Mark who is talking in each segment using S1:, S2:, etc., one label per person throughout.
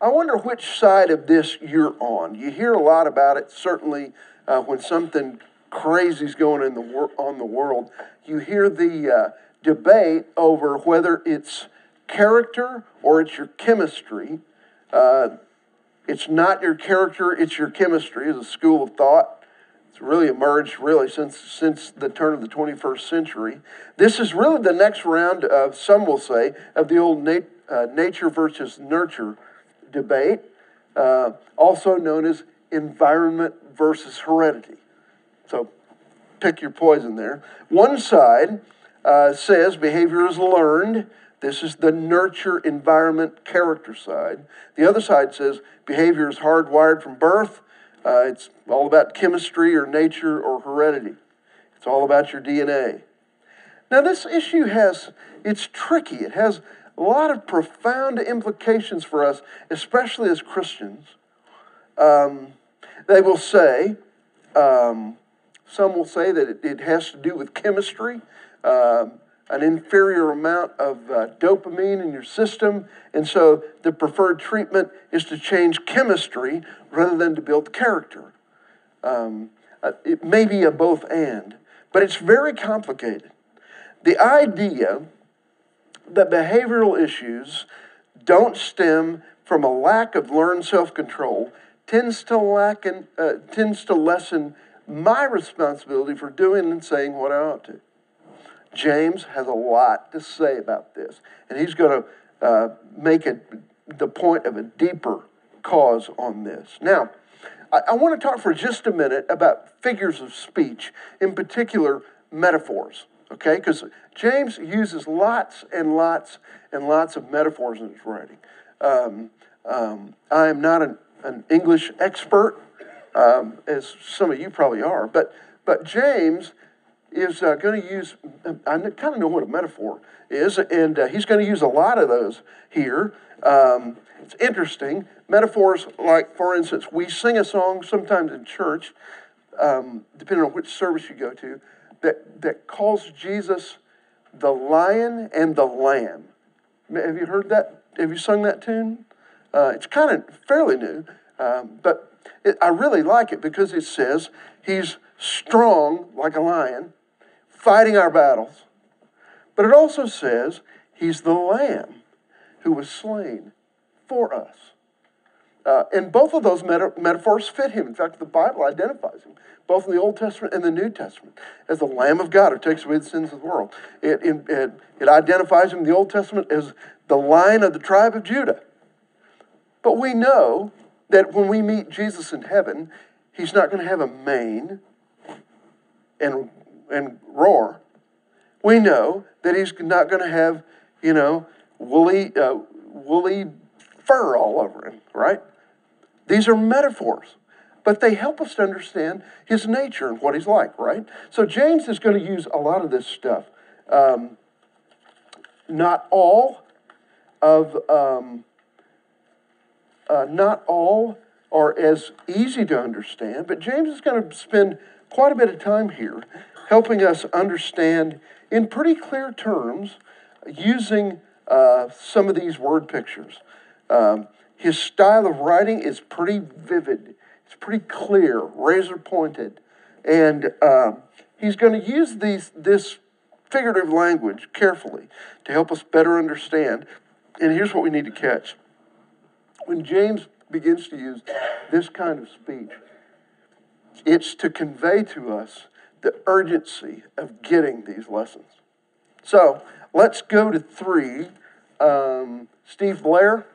S1: I wonder which side of this you're on. You hear a lot about it, certainly uh, when something crazy's going in the wor- on the world. You hear the uh, debate over whether it's character or it's your chemistry. Uh, it's not your character, it's your chemistry, is a school of thought. It's really emerged really since since the turn of the 21st century. This is really the next round of some will say of the old nat- uh, nature versus nurture debate, uh, also known as environment versus heredity. So pick your poison there. One side uh, says behavior is learned. This is the nurture environment character side. The other side says behavior is hardwired from birth. Uh, it's all about chemistry or nature or heredity. It's all about your DNA. Now, this issue has, it's tricky. It has a lot of profound implications for us, especially as Christians. Um, they will say, um, some will say that it, it, has to do with chemistry. Um, an inferior amount of uh, dopamine in your system. And so the preferred treatment is to change chemistry rather than to build character. Um, uh, it may be a both and, but it's very complicated. The idea that behavioral issues don't stem from a lack of learned self control tends to lack and, uh, tends to lessen my responsibility for doing and saying what I ought to. James has a lot to say about this, and he's going to uh, make it the point of a deeper cause on this. Now, I, I want to talk for just a minute about figures of speech, in particular, metaphors, okay? Because James uses lots and lots and lots of metaphors in his writing. Um, um, I am not an, an English expert, um, as some of you probably are, but, but James is uh, going to use, I kind of know what a metaphor is, and uh, he's going to use a lot of those here. Um, it's interesting. Metaphors, like, for instance, we sing a song sometimes in church, um, depending on which service you go to, that, that calls Jesus the lion and the lamb. Have you heard that? Have you sung that tune? Uh, it's kind of fairly new, um, but it, I really like it because it says he's strong like a lion fighting our battles. But it also says he's the lamb who was slain for us. Uh, and both of those meta- metaphors fit him. In fact, the Bible identifies him, both in the Old Testament and the New Testament, as the Lamb of God who takes away the sins of the world. It, it, it identifies him in the Old Testament as the lion of the tribe of Judah. But we know that when we meet Jesus in heaven, he's not going to have a mane and and roar, we know that he's not going to have, you know, woolly, uh, woolly fur all over him, right? These are metaphors, but they help us to understand his nature and what he's like, right? So James is going to use a lot of this stuff. Um, not all of, um, uh, not all are as easy to understand, but James is going to spend quite a bit of time here helping us understand in pretty clear terms using uh, some of these word pictures. Um, his style of writing is pretty vivid, it's pretty clear, razor pointed, and um, he's going to use these, this figurative language carefully to help us better understand. And here's what we need to catch when James begins to use this kind of speech, it's to convey to us the urgency of getting these lessons. So let's go to three. Um, Steve Blair,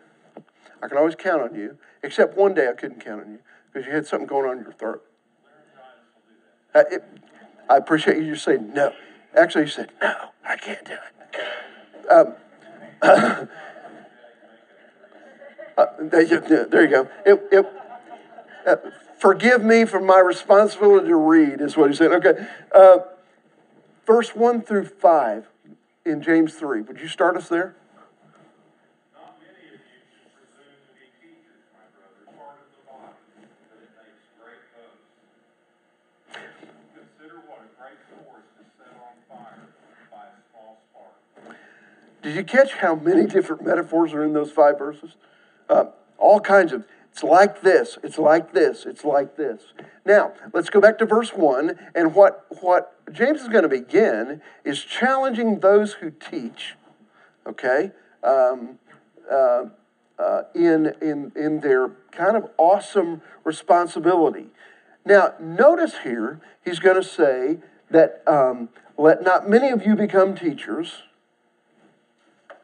S1: I can always count on you, except one day I couldn't count on you because you had something going on in your throat. Uh, it, I appreciate you just saying no. Actually, you said, no, I can't do it. Um, uh, there you go. It, it, uh, Forgive me for my responsibility to read, is what he said. Okay. Uh, verse 1 through 5 in James 3. Would you start us there? Did you catch how many different metaphors are in those five verses? uh, all kinds of, it's like this, it's like this, it's like this. Now, let's go back to verse 1, and what, what James is going to begin is challenging those who teach, okay, um, uh, uh, in, in, in their kind of awesome responsibility. Now, notice here, he's going to say that um, let not many of you become teachers.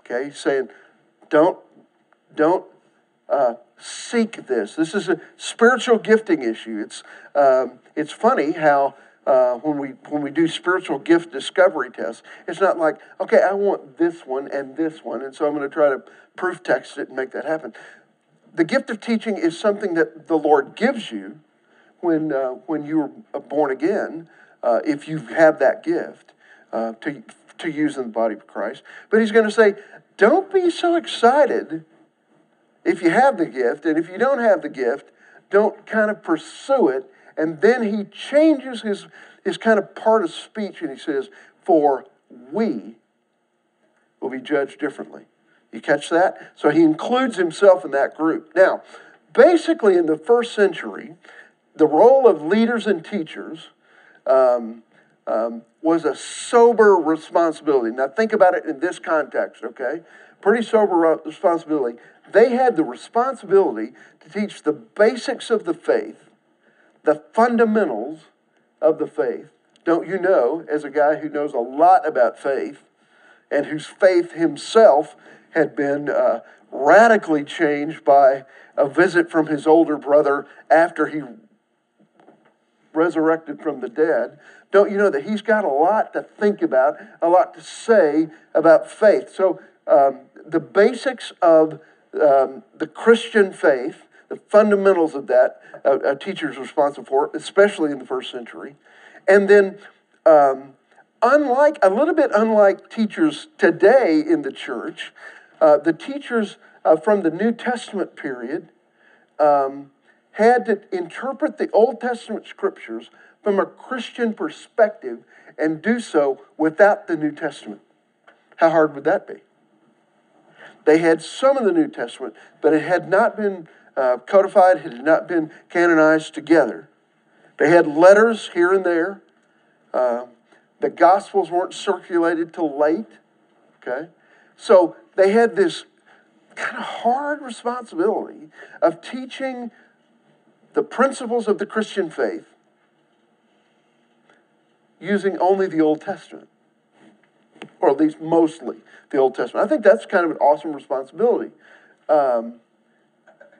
S1: Okay, saying, don't, don't uh, seek this. This is a spiritual gifting issue. It's, um, it's funny how uh, when, we, when we do spiritual gift discovery tests, it's not like, okay, I want this one and this one, and so I'm going to try to proof text it and make that happen. The gift of teaching is something that the Lord gives you when, uh, when you were born again, uh, if you have that gift uh, to, to use in the body of Christ. But he's going to say, don't be so excited if you have the gift, and if you don't have the gift, don't kind of pursue it. And then he changes his, his kind of part of speech and he says, For we will be judged differently. You catch that? So he includes himself in that group. Now, basically, in the first century, the role of leaders and teachers um, um, was a sober responsibility. Now, think about it in this context, okay? Pretty sober responsibility they had the responsibility to teach the basics of the faith, the fundamentals of the faith. Don't you know, as a guy who knows a lot about faith and whose faith himself had been uh, radically changed by a visit from his older brother after he resurrected from the dead, don't you know that he's got a lot to think about, a lot to say about faith? So, um, the basics of um, the Christian faith, the fundamentals of that, uh, a teacher's responsible for, especially in the first century. And then, um, unlike, a little bit unlike teachers today in the church, uh, the teachers uh, from the New Testament period um, had to interpret the Old Testament scriptures from a Christian perspective and do so without the New Testament. How hard would that be? They had some of the New Testament, but it had not been uh, codified, it had not been canonized together. They had letters here and there. Uh, the Gospels weren't circulated till late. Okay? So they had this kind of hard responsibility of teaching the principles of the Christian faith using only the Old Testament, or at least mostly the Old Testament. I think that's kind of an awesome responsibility. Um,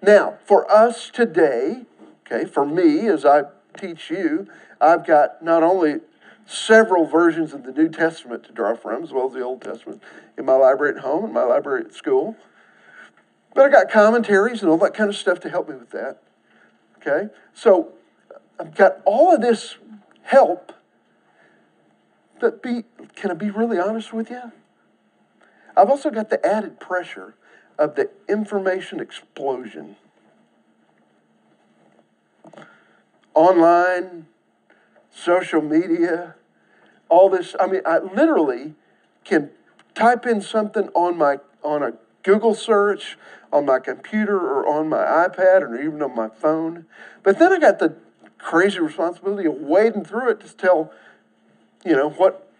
S1: now, for us today, okay, for me, as I teach you, I've got not only several versions of the New Testament to draw from, as well as the Old Testament, in my library at home and my library at school. But I got commentaries and all that kind of stuff to help me with that. Okay? So I've got all of this help. But be can I be really honest with you? I've also got the added pressure of the information explosion. Online, social media, all this. I mean, I literally can type in something on my on a Google search, on my computer or on my iPad or even on my phone. But then I got the crazy responsibility of wading through it to tell, you know, what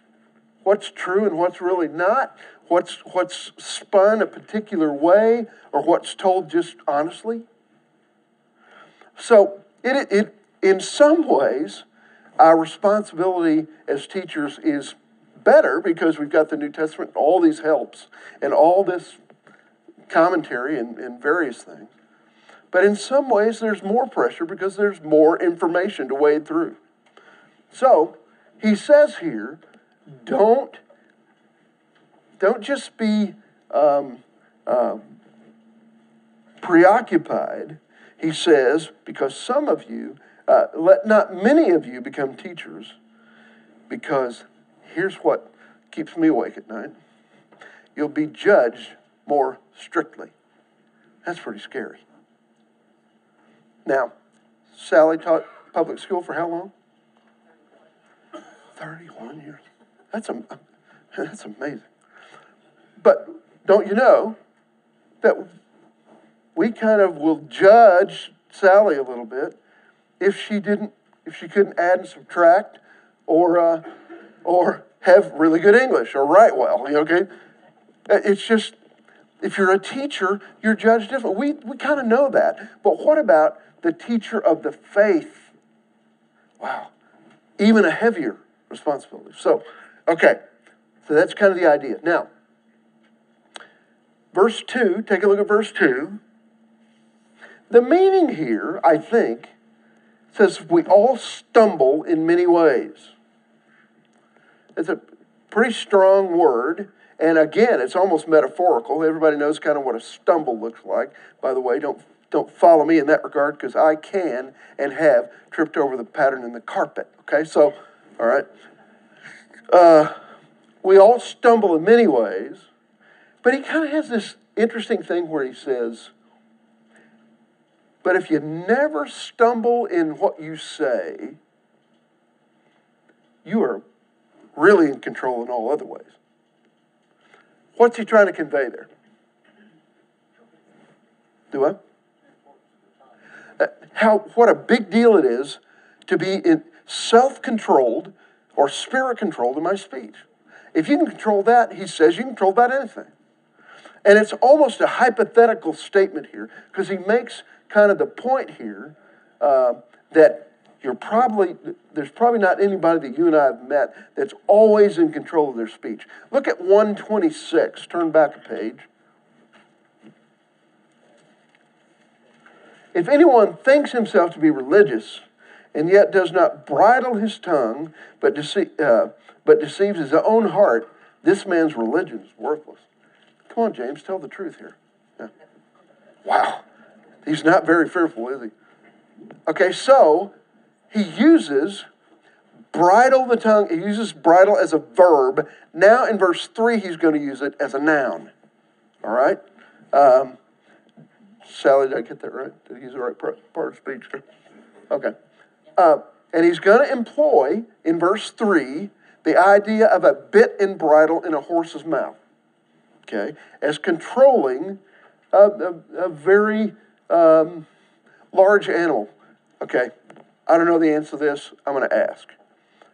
S1: what's true and what's really not, what's, what's spun a particular way or what's told just honestly. So, it, it, in some ways, our responsibility as teachers is better because we've got the New Testament, all these helps, and all this commentary and, and various things. But in some ways, there's more pressure because there's more information to wade through. So, he says here, don't don't just be um, uh, preoccupied, he says, because some of you, uh, let not many of you become teachers, because here's what keeps me awake at night you'll be judged more strictly. That's pretty scary. Now, Sally taught public school for how long? 31 years. That's, a, that's amazing. But don't you know that we kind of will judge Sally a little bit if she didn't, if she couldn't add and subtract, or uh, or have really good English or write well. Okay, uh, it's just if you're a teacher, you're judged different. We we kind of know that, but what about the teacher of the faith? Wow, even a heavier responsibility. So, okay, so that's kind of the idea. Now, verse 2, take a look at verse 2. The meaning here, I think, says we all stumble in many ways. It's a pretty strong word. And again, it's almost metaphorical. Everybody knows kind of what a stumble looks like. By the way, don't don't follow me in that regard because I can and have tripped over the pattern in the carpet. Okay, so all right. Uh, we all stumble in many ways, but he kind of has this interesting thing where he says, but if you never stumble in what you say, you are really in control in all other ways. What's he trying to convey there? Do I? Uh, how, what a big deal it is to be self controlled or spirit controlled in my speech. If you can control that, he says you can control about anything. And it's almost a hypothetical statement here because he makes kind of the point here uh, that you're probably, there's probably not anybody that you and I have met that's always in control of their speech. Look at 126, turn back a page. If anyone thinks himself to be religious and yet does not bridle his tongue, but, dece- uh, but deceives his own heart, this man's religion is worthless. Come on, James, tell the truth here. Yeah. Wow. He's not very fearful, is he? Okay, so he uses bridle the tongue, he uses bridle as a verb. Now in verse 3, he's going to use it as a noun. All right? Um, Sally, did I get that right? Did I use the right part of speech? Okay. Uh, and he's going to employ, in verse 3, the idea of a bit and bridle in a horse's mouth, okay, as controlling a, a, a very um, large animal. Okay, I don't know the answer to this. I'm going to ask.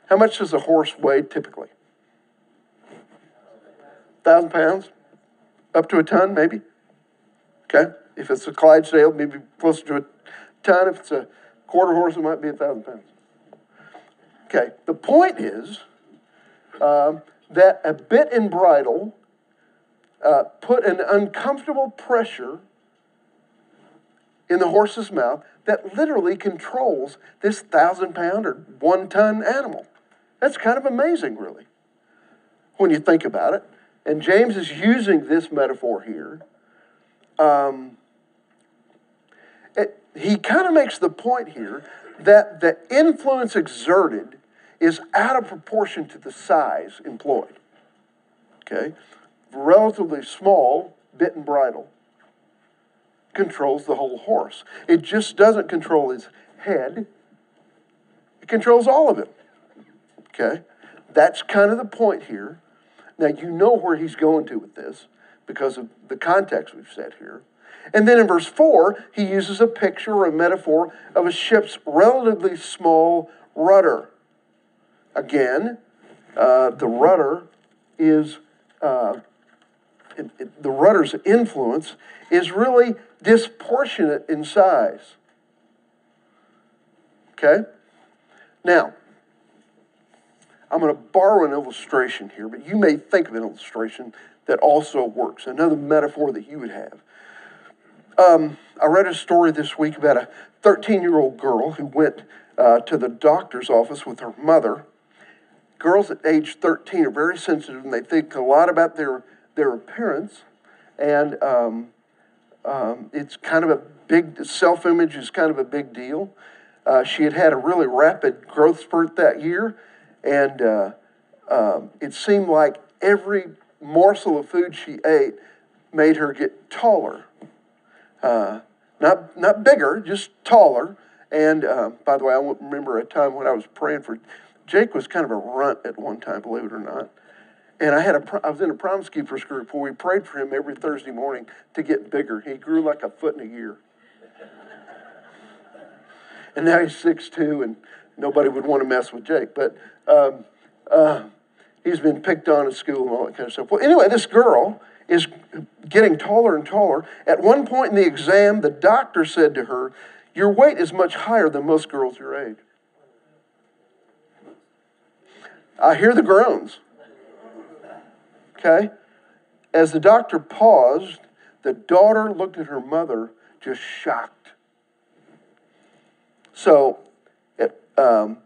S1: How much does a horse weigh typically? Thousand pounds? Up to a ton, maybe? Okay. If it's a Clydesdale, maybe closer to a ton. If it's a quarter horse, it might be a thousand pounds. Okay. The point is um, that a bit and bridle uh, put an uncomfortable pressure in the horse's mouth that literally controls this thousand pound or one ton animal. That's kind of amazing, really, when you think about it. And James is using this metaphor here. Um, it, he kind of makes the point here that the influence exerted is out of proportion to the size employed. Okay? Relatively small bit and bridle controls the whole horse. It just doesn't control his head, it controls all of him. Okay? That's kind of the point here. Now, you know where he's going to with this because of the context we've set here. And then in verse 4, he uses a picture or a metaphor of a ship's relatively small rudder. Again, uh, the rudder is, uh, it, it, the rudder's influence is really disproportionate in size. Okay? Now, I'm going to borrow an illustration here, but you may think of an illustration that also works, another metaphor that you would have. Um, I read a story this week about a 13 year old girl who went uh, to the doctor's office with her mother. Girls at age 13 are very sensitive and they think a lot about their, their appearance. And um, um, it's kind of a big, self image is kind of a big deal. Uh, she had had a really rapid growth spurt that year, and uh, um, it seemed like every morsel of food she ate made her get taller. Uh, not, not bigger, just taller. And uh, by the way, I remember a time when I was praying for Jake was kind of a runt at one time, believe it or not. And I had a, I was in a Promise Keepers group where we prayed for him every Thursday morning to get bigger. He grew like a foot in a year. and now he's six two, and nobody would want to mess with Jake. But um, uh, he's been picked on at school and all that kind of stuff. Well, anyway, this girl is getting taller and taller. At one point in the exam, the doctor said to her, Your weight is much higher than most girls your age. I hear the groans. Okay? As the doctor paused, the daughter looked at her mother, just shocked. So, um,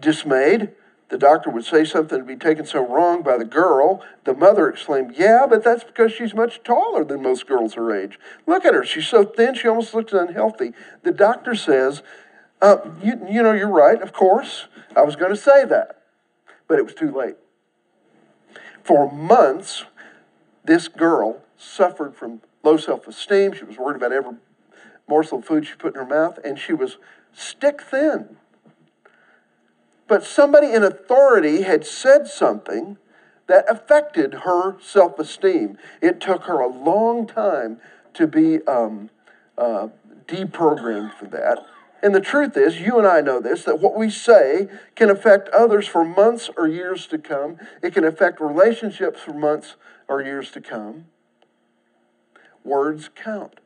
S1: dismayed, the doctor would say something to be taken so wrong by the girl. The mother exclaimed, Yeah, but that's because she's much taller than most girls her age. Look at her. She's so thin, she almost looks unhealthy. The doctor says, uh, you, you know, you're right, of course. I was going to say that, but it was too late. For months, this girl suffered from low self esteem. She was worried about every morsel of food she put in her mouth, and she was stick thin. But somebody in authority had said something that affected her self esteem. It took her a long time to be um, uh, deprogrammed for that. And the truth is, you and I know this, that what we say can affect others for months or years to come. It can affect relationships for months or years to come. Words count.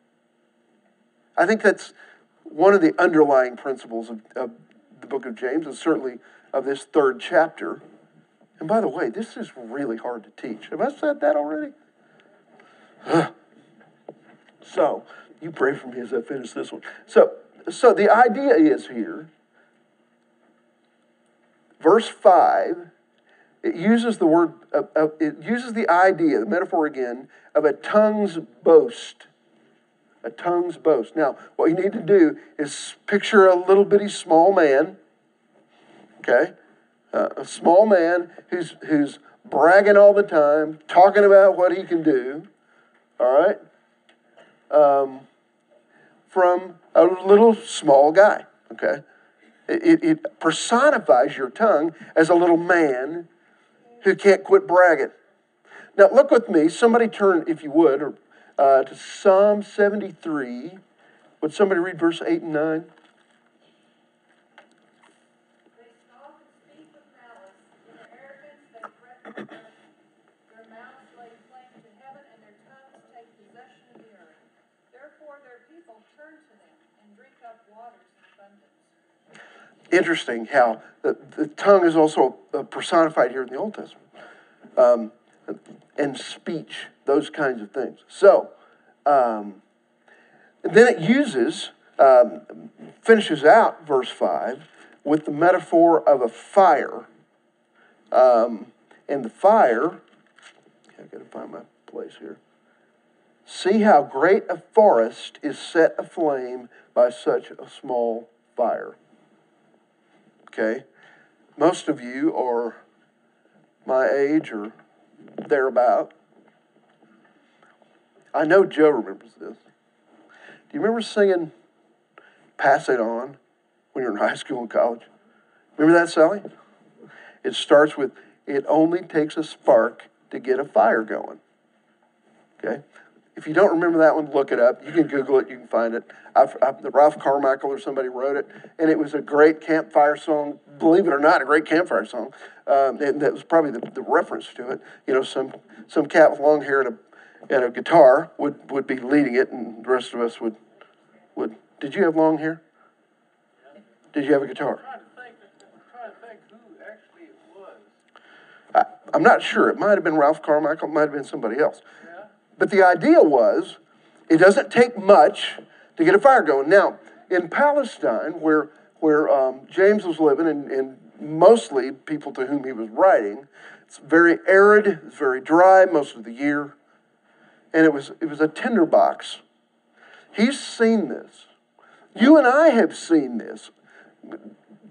S1: I think that's one of the underlying principles of, of the book of James, and certainly of this third chapter. And by the way, this is really hard to teach. Have I said that already? so, you pray for me as I finish this one. So, so the idea is here, verse 5, it uses the word, uh, uh, it uses the idea, the metaphor again, of a tongue's boast. A tongue's boast. Now, what you need to do is picture a little bitty small man, okay? Uh, a small man who's, who's bragging all the time, talking about what he can do, all right? Um, from a little small guy, okay? It, it personifies your tongue as a little man who can't quit bragging. Now, look with me. Somebody turn, if you would, uh, to Psalm 73. Would somebody read verse 8 and 9? Interesting how the, the tongue is also uh, personified here in the Old Testament. Um, and speech, those kinds of things. So, um, then it uses, um, finishes out verse 5 with the metaphor of a fire. Um, and the fire, I've got to find my place here. See how great a forest is set aflame by such a small fire okay? Most of you are my age or thereabout. I know Joe remembers this. Do you remember singing Pass It On when you were in high school and college? Remember that, Sally? It starts with, It only takes a spark to get a fire going. Okay? If you don't remember that one, look it up. You can Google it, you can find it. I've, I've, the Ralph Carmichael or somebody wrote it, and it was a great campfire song. Believe it or not, a great campfire song. Um, and that was probably the, the reference to it. You know, some some cat with long hair and a, and a guitar would, would be leading it, and the rest of us would would. Did you have long hair? Did you have a guitar? I, I'm not sure. It might have been Ralph Carmichael. It might have been somebody else. But the idea was it doesn't take much to get a fire going. Now, in Palestine, where, where um, James was living, and, and mostly people to whom he was writing, it's very arid, it's very dry most of the year, and it was, it was a tinderbox. He's seen this. You and I have seen this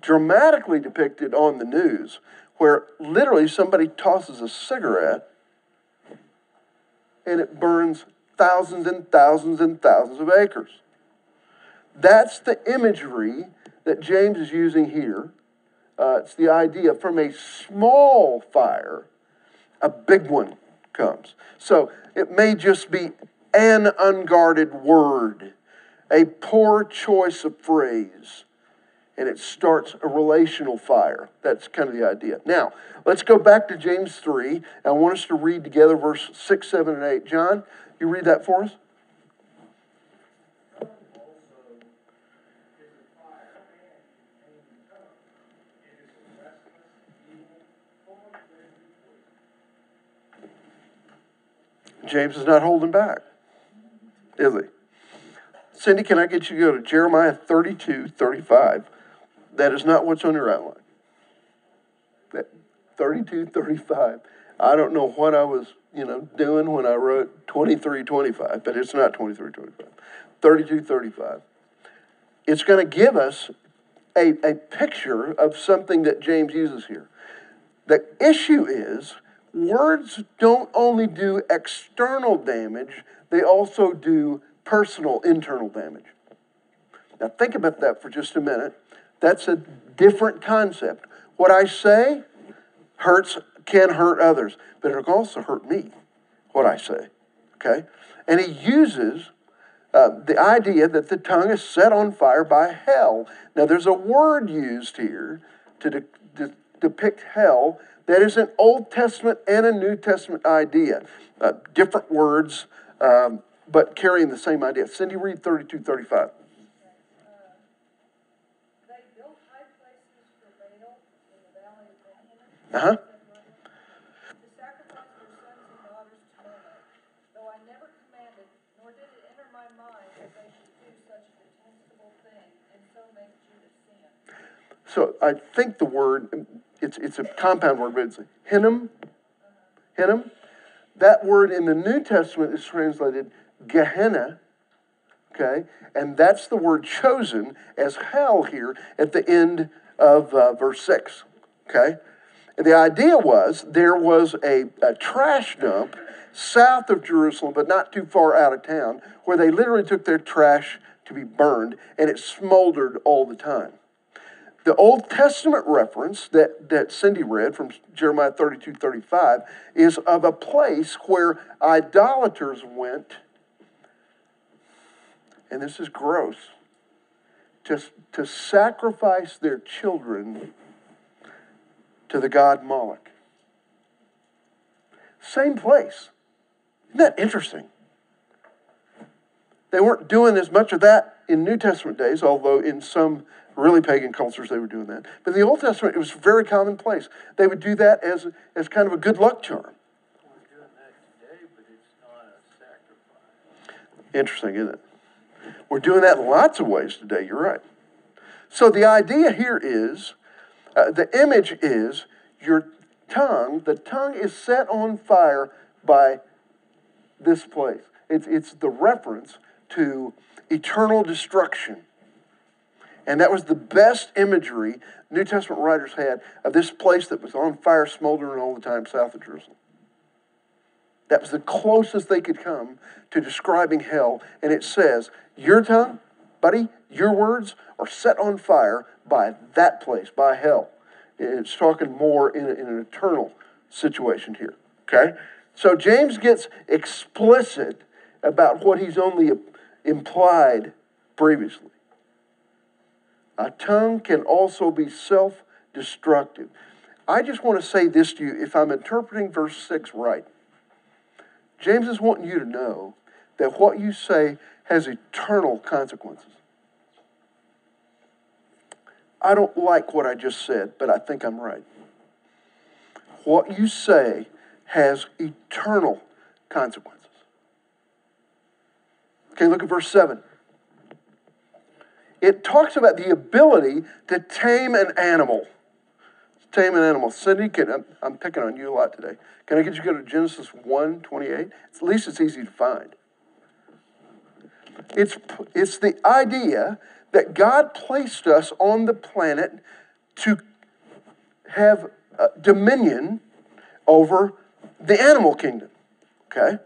S1: dramatically depicted on the news, where literally somebody tosses a cigarette and it burns thousands and thousands and thousands of acres. That's the imagery that James is using here. Uh, it's the idea from a small fire, a big one comes. So it may just be an unguarded word, a poor choice of phrase, and it starts a relational fire. That's kind of the idea. Now, let's go back to James 3. I want us to read together verse 6, 7, and 8. John, you read that for us? James is not holding back, is he? Cindy, can I get you to go to Jeremiah 32, 35? That is not what's on your outline. That 32, 35. I don't know what I was, you know, doing when I wrote 23, 25, but it's not 23, 25. 32, 35. It's going to give us a, a picture of something that James uses here. The issue is words don't only do external damage, they also do personal, internal damage. Now, think about that for just a minute. That's a different concept. What I say hurts, can hurt others, but it can also hurt me, what I say. Okay? And he uses uh, the idea that the tongue is set on fire by hell. Now, there's a word used here to de- de- depict hell that is an Old Testament and a New Testament idea. Uh, different words, um, but carrying the same idea. Cindy, read 32 35. Uh huh. So I think the word, it's, it's a compound word, but it's hinnom. Hinnom. That word in the New Testament is translated Gehenna. Okay? And that's the word chosen as hell here at the end of uh, verse 6. Okay? The idea was there was a, a trash dump south of Jerusalem, but not too far out of town, where they literally took their trash to be burned, and it smoldered all the time. The Old Testament reference that, that Cindy read from Jeremiah 32 35 is of a place where idolaters went, and this is gross, just to sacrifice their children to the god Moloch. Same place. Isn't that interesting? They weren't doing as much of that in New Testament days, although in some really pagan cultures they were doing that. But in the Old Testament, it was very commonplace. They would do that as, as kind of a good luck charm. Interesting, isn't it? We're doing that in lots of ways today. You're right. So the idea here is uh, the image is your tongue, the tongue is set on fire by this place. It's, it's the reference to eternal destruction. And that was the best imagery New Testament writers had of this place that was on fire, smoldering all the time south of Jerusalem. That was the closest they could come to describing hell. And it says, Your tongue, buddy, your words are set on fire by that place, by hell. It's talking more in, in an eternal situation here. Okay? So James gets explicit about what he's only implied previously. A tongue can also be self destructive. I just want to say this to you if I'm interpreting verse 6 right. James is wanting you to know that what you say has eternal consequences. I don't like what I just said, but I think I'm right. What you say has eternal consequences. Okay, look at verse 7 it talks about the ability to tame an animal. Tame an animal. Cindy, can, I'm, I'm picking on you a lot today. Can I get you to go to Genesis 1 28? At least it's easy to find. It's, it's the idea that God placed us on the planet to have uh, dominion over the animal kingdom. Okay?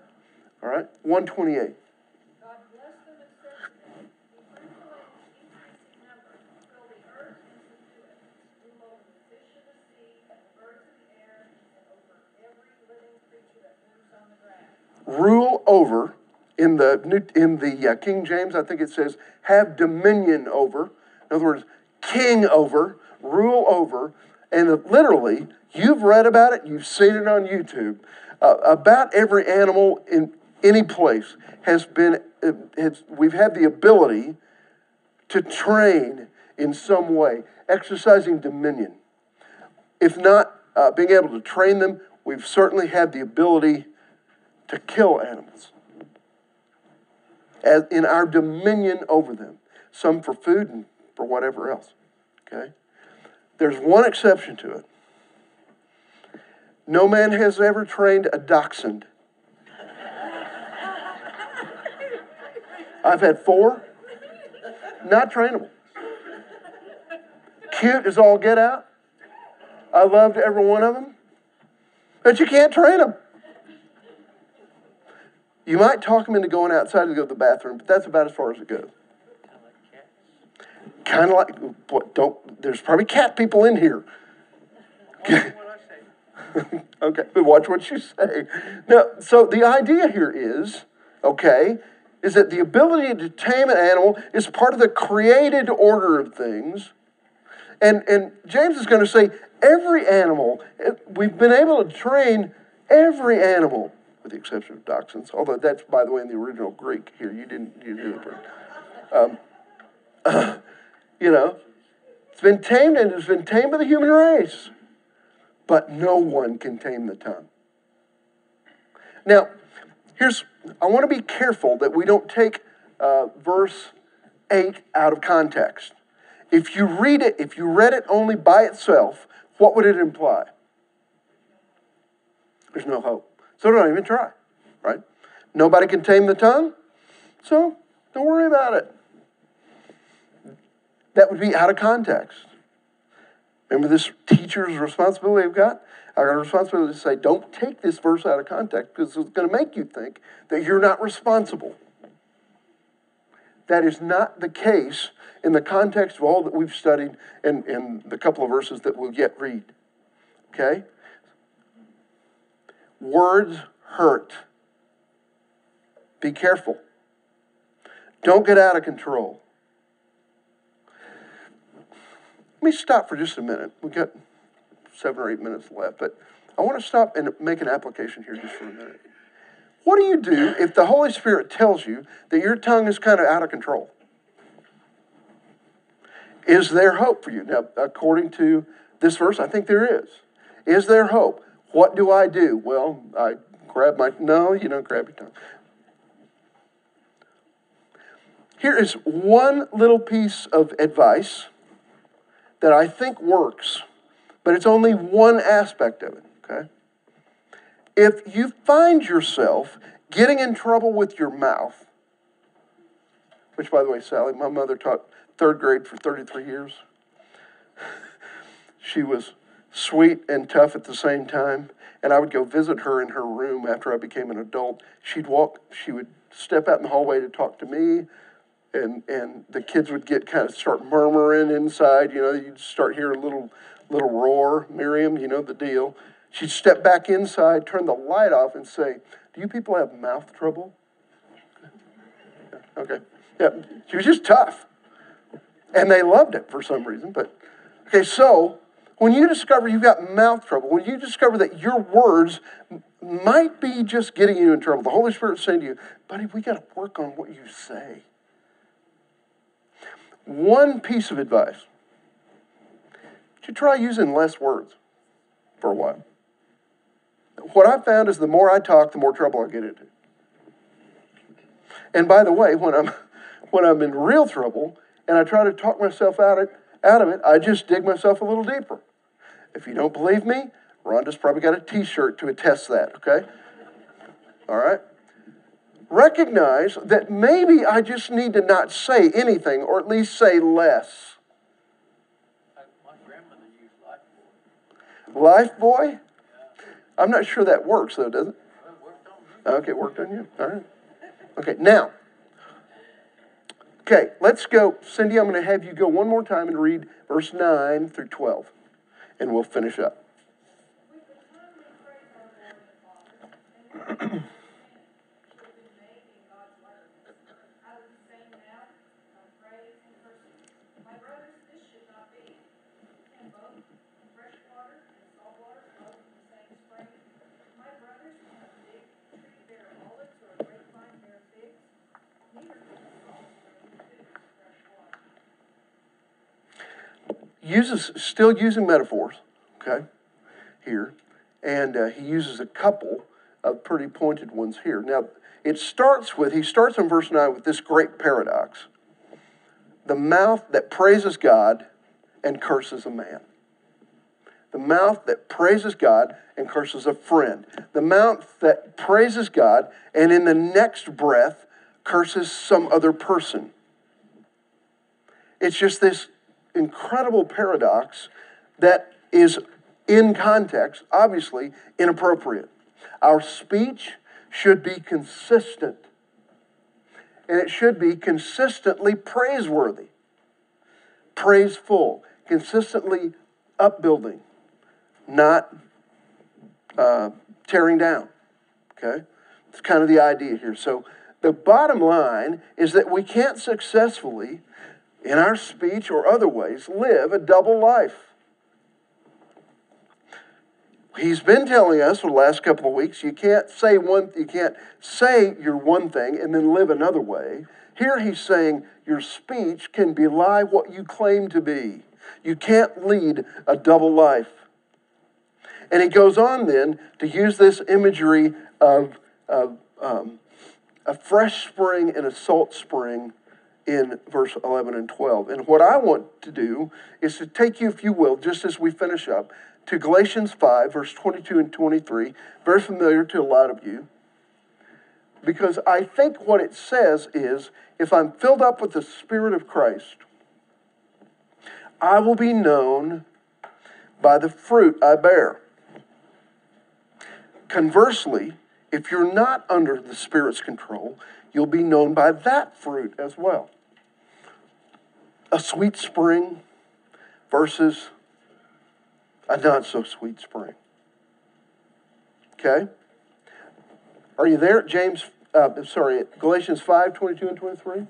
S1: All right? 128. rule over. In the in the uh, King James, I think it says have dominion over. In other words, king over, rule over, and literally, you've read about it, you've seen it on YouTube. Uh, about every animal in any place has been. Uh, has, we've had the ability to train in some way, exercising dominion. If not uh, being able to train them, we've certainly had the ability to kill animals as in our dominion over them, some for food and for whatever else. Okay? There's one exception to it. No man has ever trained a dachshund. I've had four, not trainable. Cute as all get out. I loved every one of them, but you can't train them. You might talk them into going outside to go to the bathroom, but that's about as far as it goes. Kind of like, what, don't, there's probably cat people in here. okay, but watch what you say. Now, so the idea here is, okay, is that the ability to tame an animal is part of the created order of things. And, and James is going to say every animal, eh, we've been able to train every animal, with the exception of dachshunds, although that's, by the way, in the original Greek here. You didn't, you didn't. Um, uh, you know, it's been tamed and it's been tamed by the human race. But no one can tame the tongue. Now, here's, I want to be careful that we don't take uh, verse 8 out of context. If you read it, if you read it only by itself, what would it imply? There's no hope. So don't even try, right? Nobody can tame the tongue, so don't worry about it. That would be out of context. Remember this teacher's responsibility I've got? I got a responsibility to say, don't take this verse out of context because it's going to make you think that you're not responsible. That is not the case in the context of all that we've studied in, in the couple of verses that we'll yet read. Okay? Words hurt. Be careful. Don't get out of control. Let me stop for just a minute. We've got seven or eight minutes left, but I want to stop and make an application here just for a minute. What do you do if the Holy Spirit tells you that your tongue is kind of out of control? Is there hope for you? Now, according to this verse, I think there is. Is there hope? What do I do? Well, I grab my, no, you don't grab your tongue. Here is one little piece of advice that I think works, but it's only one aspect of it, okay? If you find yourself getting in trouble with your mouth, which, by the way, Sally, my mother taught third grade for 33 years. she was sweet and tough at the same time. And I would go visit her in her room after I became an adult. She'd walk, she would step out in the hallway to talk to me. And, and the kids would get kind of start murmuring inside. You know, you'd start hearing a little, little roar. Miriam, you know the deal. She'd step back inside, turn the light off, and say, Do you people have mouth trouble? Okay. Yeah, she was just tough. And they loved it for some reason. But, okay, so when you discover you've got mouth trouble, when you discover that your words might be just getting you in trouble, the Holy Spirit's saying to you, buddy, we got to work on what you say. One piece of advice. to try using less words for a while what I've found is the more I talk, the more trouble I get into. And by the way, when I'm when I'm in real trouble and I try to talk myself out of, out of it, I just dig myself a little deeper. If you don't believe me, Rhonda's probably got a t-shirt to attest that, okay? All right? Recognize that maybe I just need to not say anything or at least say less.
S2: Life
S1: Boy. Lifebuoy? I'm not sure that works, though, does it? Okay, worked on you. All right. Okay, now. Okay, let's go. Cindy, I'm going to have you go one more time and read verse 9 through 12, and we'll finish up. Uses, still using metaphors, okay, here, and uh, he uses a couple of pretty pointed ones here. Now, it starts with, he starts in verse 9 with this great paradox the mouth that praises God and curses a man. The mouth that praises God and curses a friend. The mouth that praises God and in the next breath curses some other person. It's just this incredible paradox that is in context, obviously inappropriate. Our speech should be consistent, and it should be consistently praiseworthy, praiseful, consistently upbuilding, not uh, tearing down. Okay? It's kind of the idea here. So, the bottom line is that we can't successfully, in our speech or other ways, live a double life. He's been telling us for the last couple of weeks you can't say one you can't say you're one thing and then live another way. Here he's saying your speech can belie what you claim to be. You can't lead a double life. And he goes on then to use this imagery of, of um, a fresh spring and a salt spring in verse 11 and 12. And what I want to do is to take you, if you will, just as we finish up, to Galatians 5, verse 22 and 23, very familiar to a lot of you. Because I think what it says is if I'm filled up with the Spirit of Christ, I will be known by the fruit I bear. Conversely, if you're not under the Spirit's control, you'll be known by that fruit as well. A sweet spring versus a not so sweet spring. Okay? Are you there? James, uh, sorry, Galatians 5 22 and 23?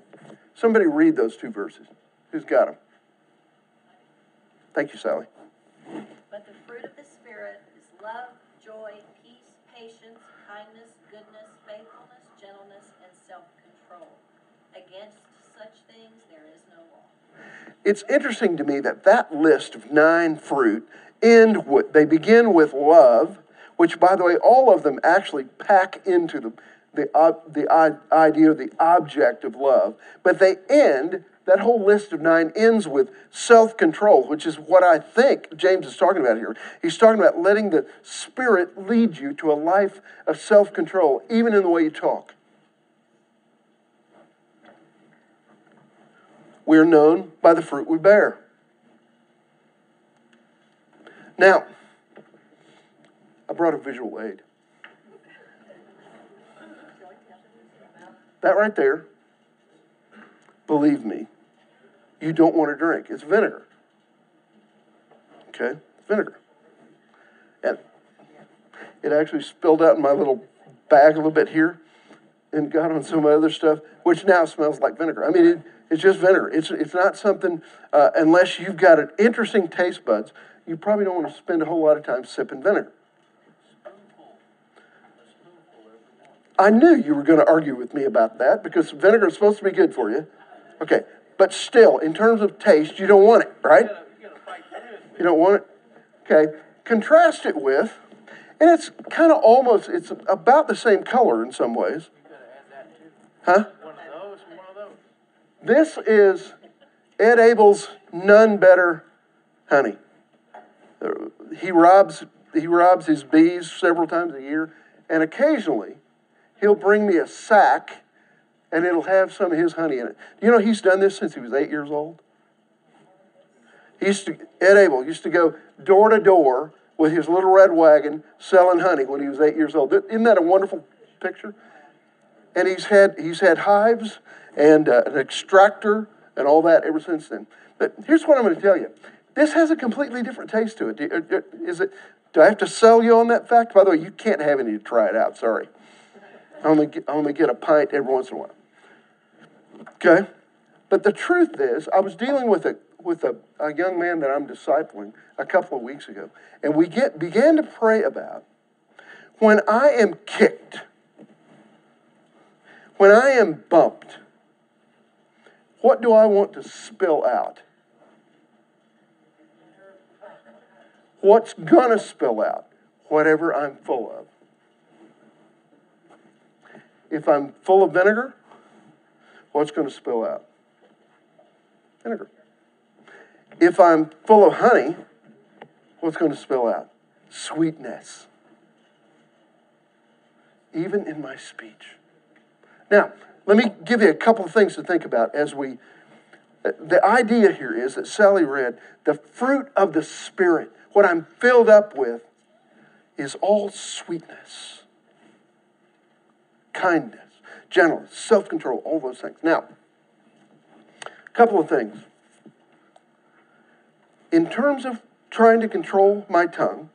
S1: Somebody read those two verses. Who's got them? Thank you, Sally.
S3: But the fruit of the Spirit is love, joy, peace, patience, kindness, goodness, faithfulness, gentleness, and self control. Against such things there is no law.
S1: It's interesting to me that that list of nine fruit end with, they begin with love, which, by the way, all of them actually pack into the, the, uh, the idea, the object of love. But they end, that whole list of nine ends with self control, which is what I think James is talking about here. He's talking about letting the Spirit lead you to a life of self control, even in the way you talk. We're known by the fruit we bear. Now, I brought a visual aid. That right there, believe me, you don't want to drink. It's vinegar. Okay? Vinegar. And it actually spilled out in my little bag a little bit here and got on some other stuff, which now smells like vinegar. I mean, it, it's just vinegar. It's, it's not something, uh, unless you've got an interesting taste buds, you probably don't want to spend a whole lot of time sipping vinegar. I knew you were going to argue with me about that because vinegar is supposed to be good for you. Okay, but still, in terms of taste, you don't want it, right? You don't want it? Okay, contrast it with, and it's kind of almost, it's about the same color in some ways. Huh? This is Ed Abel's None Better Honey he robs he robs his bees several times a year, and occasionally he'll bring me a sack and it'll have some of his honey in it. You know, he's done this since he was eight years old. He used to, Ed Abel used to go door to door with his little red wagon selling honey when he was eight years old. Isn't that a wonderful picture? And he's had, he's had hives and uh, an extractor and all that ever since then. But here's what I'm going to tell you this has a completely different taste to it. Uh, uh, is it? Do I have to sell you on that fact? By the way, you can't have any to try it out. Sorry. I only get, I only get a pint every once in a while. Okay? But the truth is, I was dealing with a with a, a young man that I'm discipling a couple of weeks ago, and we get began to pray about when I am kicked, when I am bumped, what do I want to spill out? What's gonna spill out? Whatever I'm full of. If I'm full of vinegar, what's gonna spill out? Vinegar. If I'm full of honey, what's gonna spill out? Sweetness. Even in my speech. Now, let me give you a couple of things to think about as we. The idea here is that Sally read the fruit of the Spirit, what I'm filled up with, is all sweetness, kindness, gentleness, self control, all those things. Now, a couple of things. In terms of trying to control my tongue,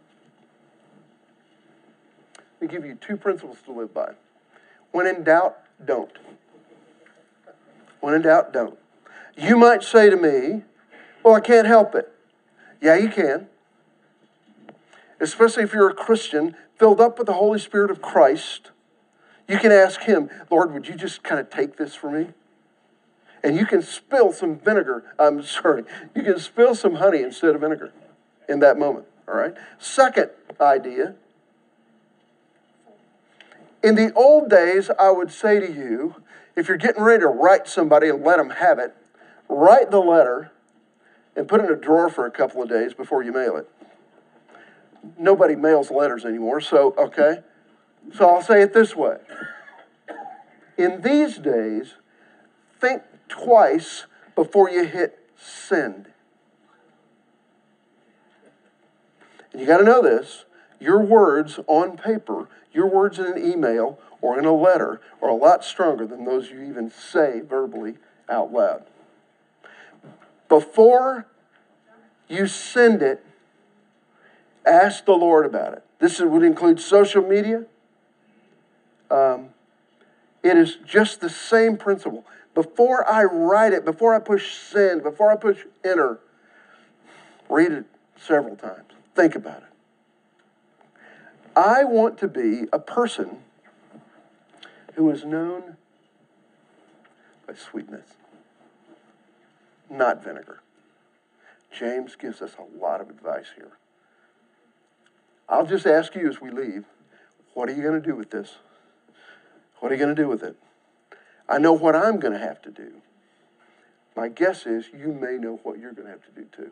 S1: let me give you two principles to live by. When in doubt, don't. When in doubt, don't. You might say to me, Well, I can't help it. Yeah, you can. Especially if you're a Christian filled up with the Holy Spirit of Christ. You can ask Him, Lord, would you just kind of take this for me? And you can spill some vinegar, I'm sorry, you can spill some honey instead of vinegar in that moment, all right? Second idea in the old days, I would say to you, if you're getting ready to write somebody and let them have it, write the letter and put it in a drawer for a couple of days before you mail it. Nobody mails letters anymore, so, okay. So I'll say it this way. In these days, think twice before you hit send. And you got to know this your words on paper, your words in an email or in a letter are a lot stronger than those you even say verbally out loud. Before you send it, ask the Lord about it. This would include social media. Um, it is just the same principle. Before I write it, before I push send, before I push enter, read it several times. Think about it. I want to be a person who is known by sweetness, not vinegar. James gives us a lot of advice here. I'll just ask you as we leave what are you going to do with this? What are you going to do with it? I know what I'm going to have to do. My guess is you may know what you're going to have to do too.